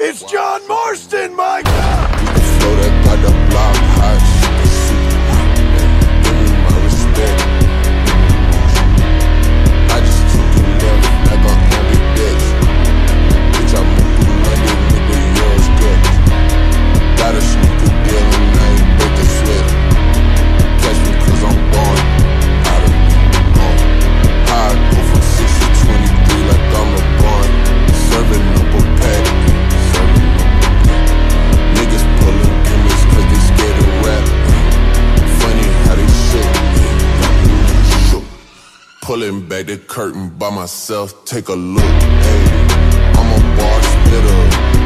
It's John Marston, my God! Pulling back the curtain by myself, take a look. Hey, I'm a bar spitter.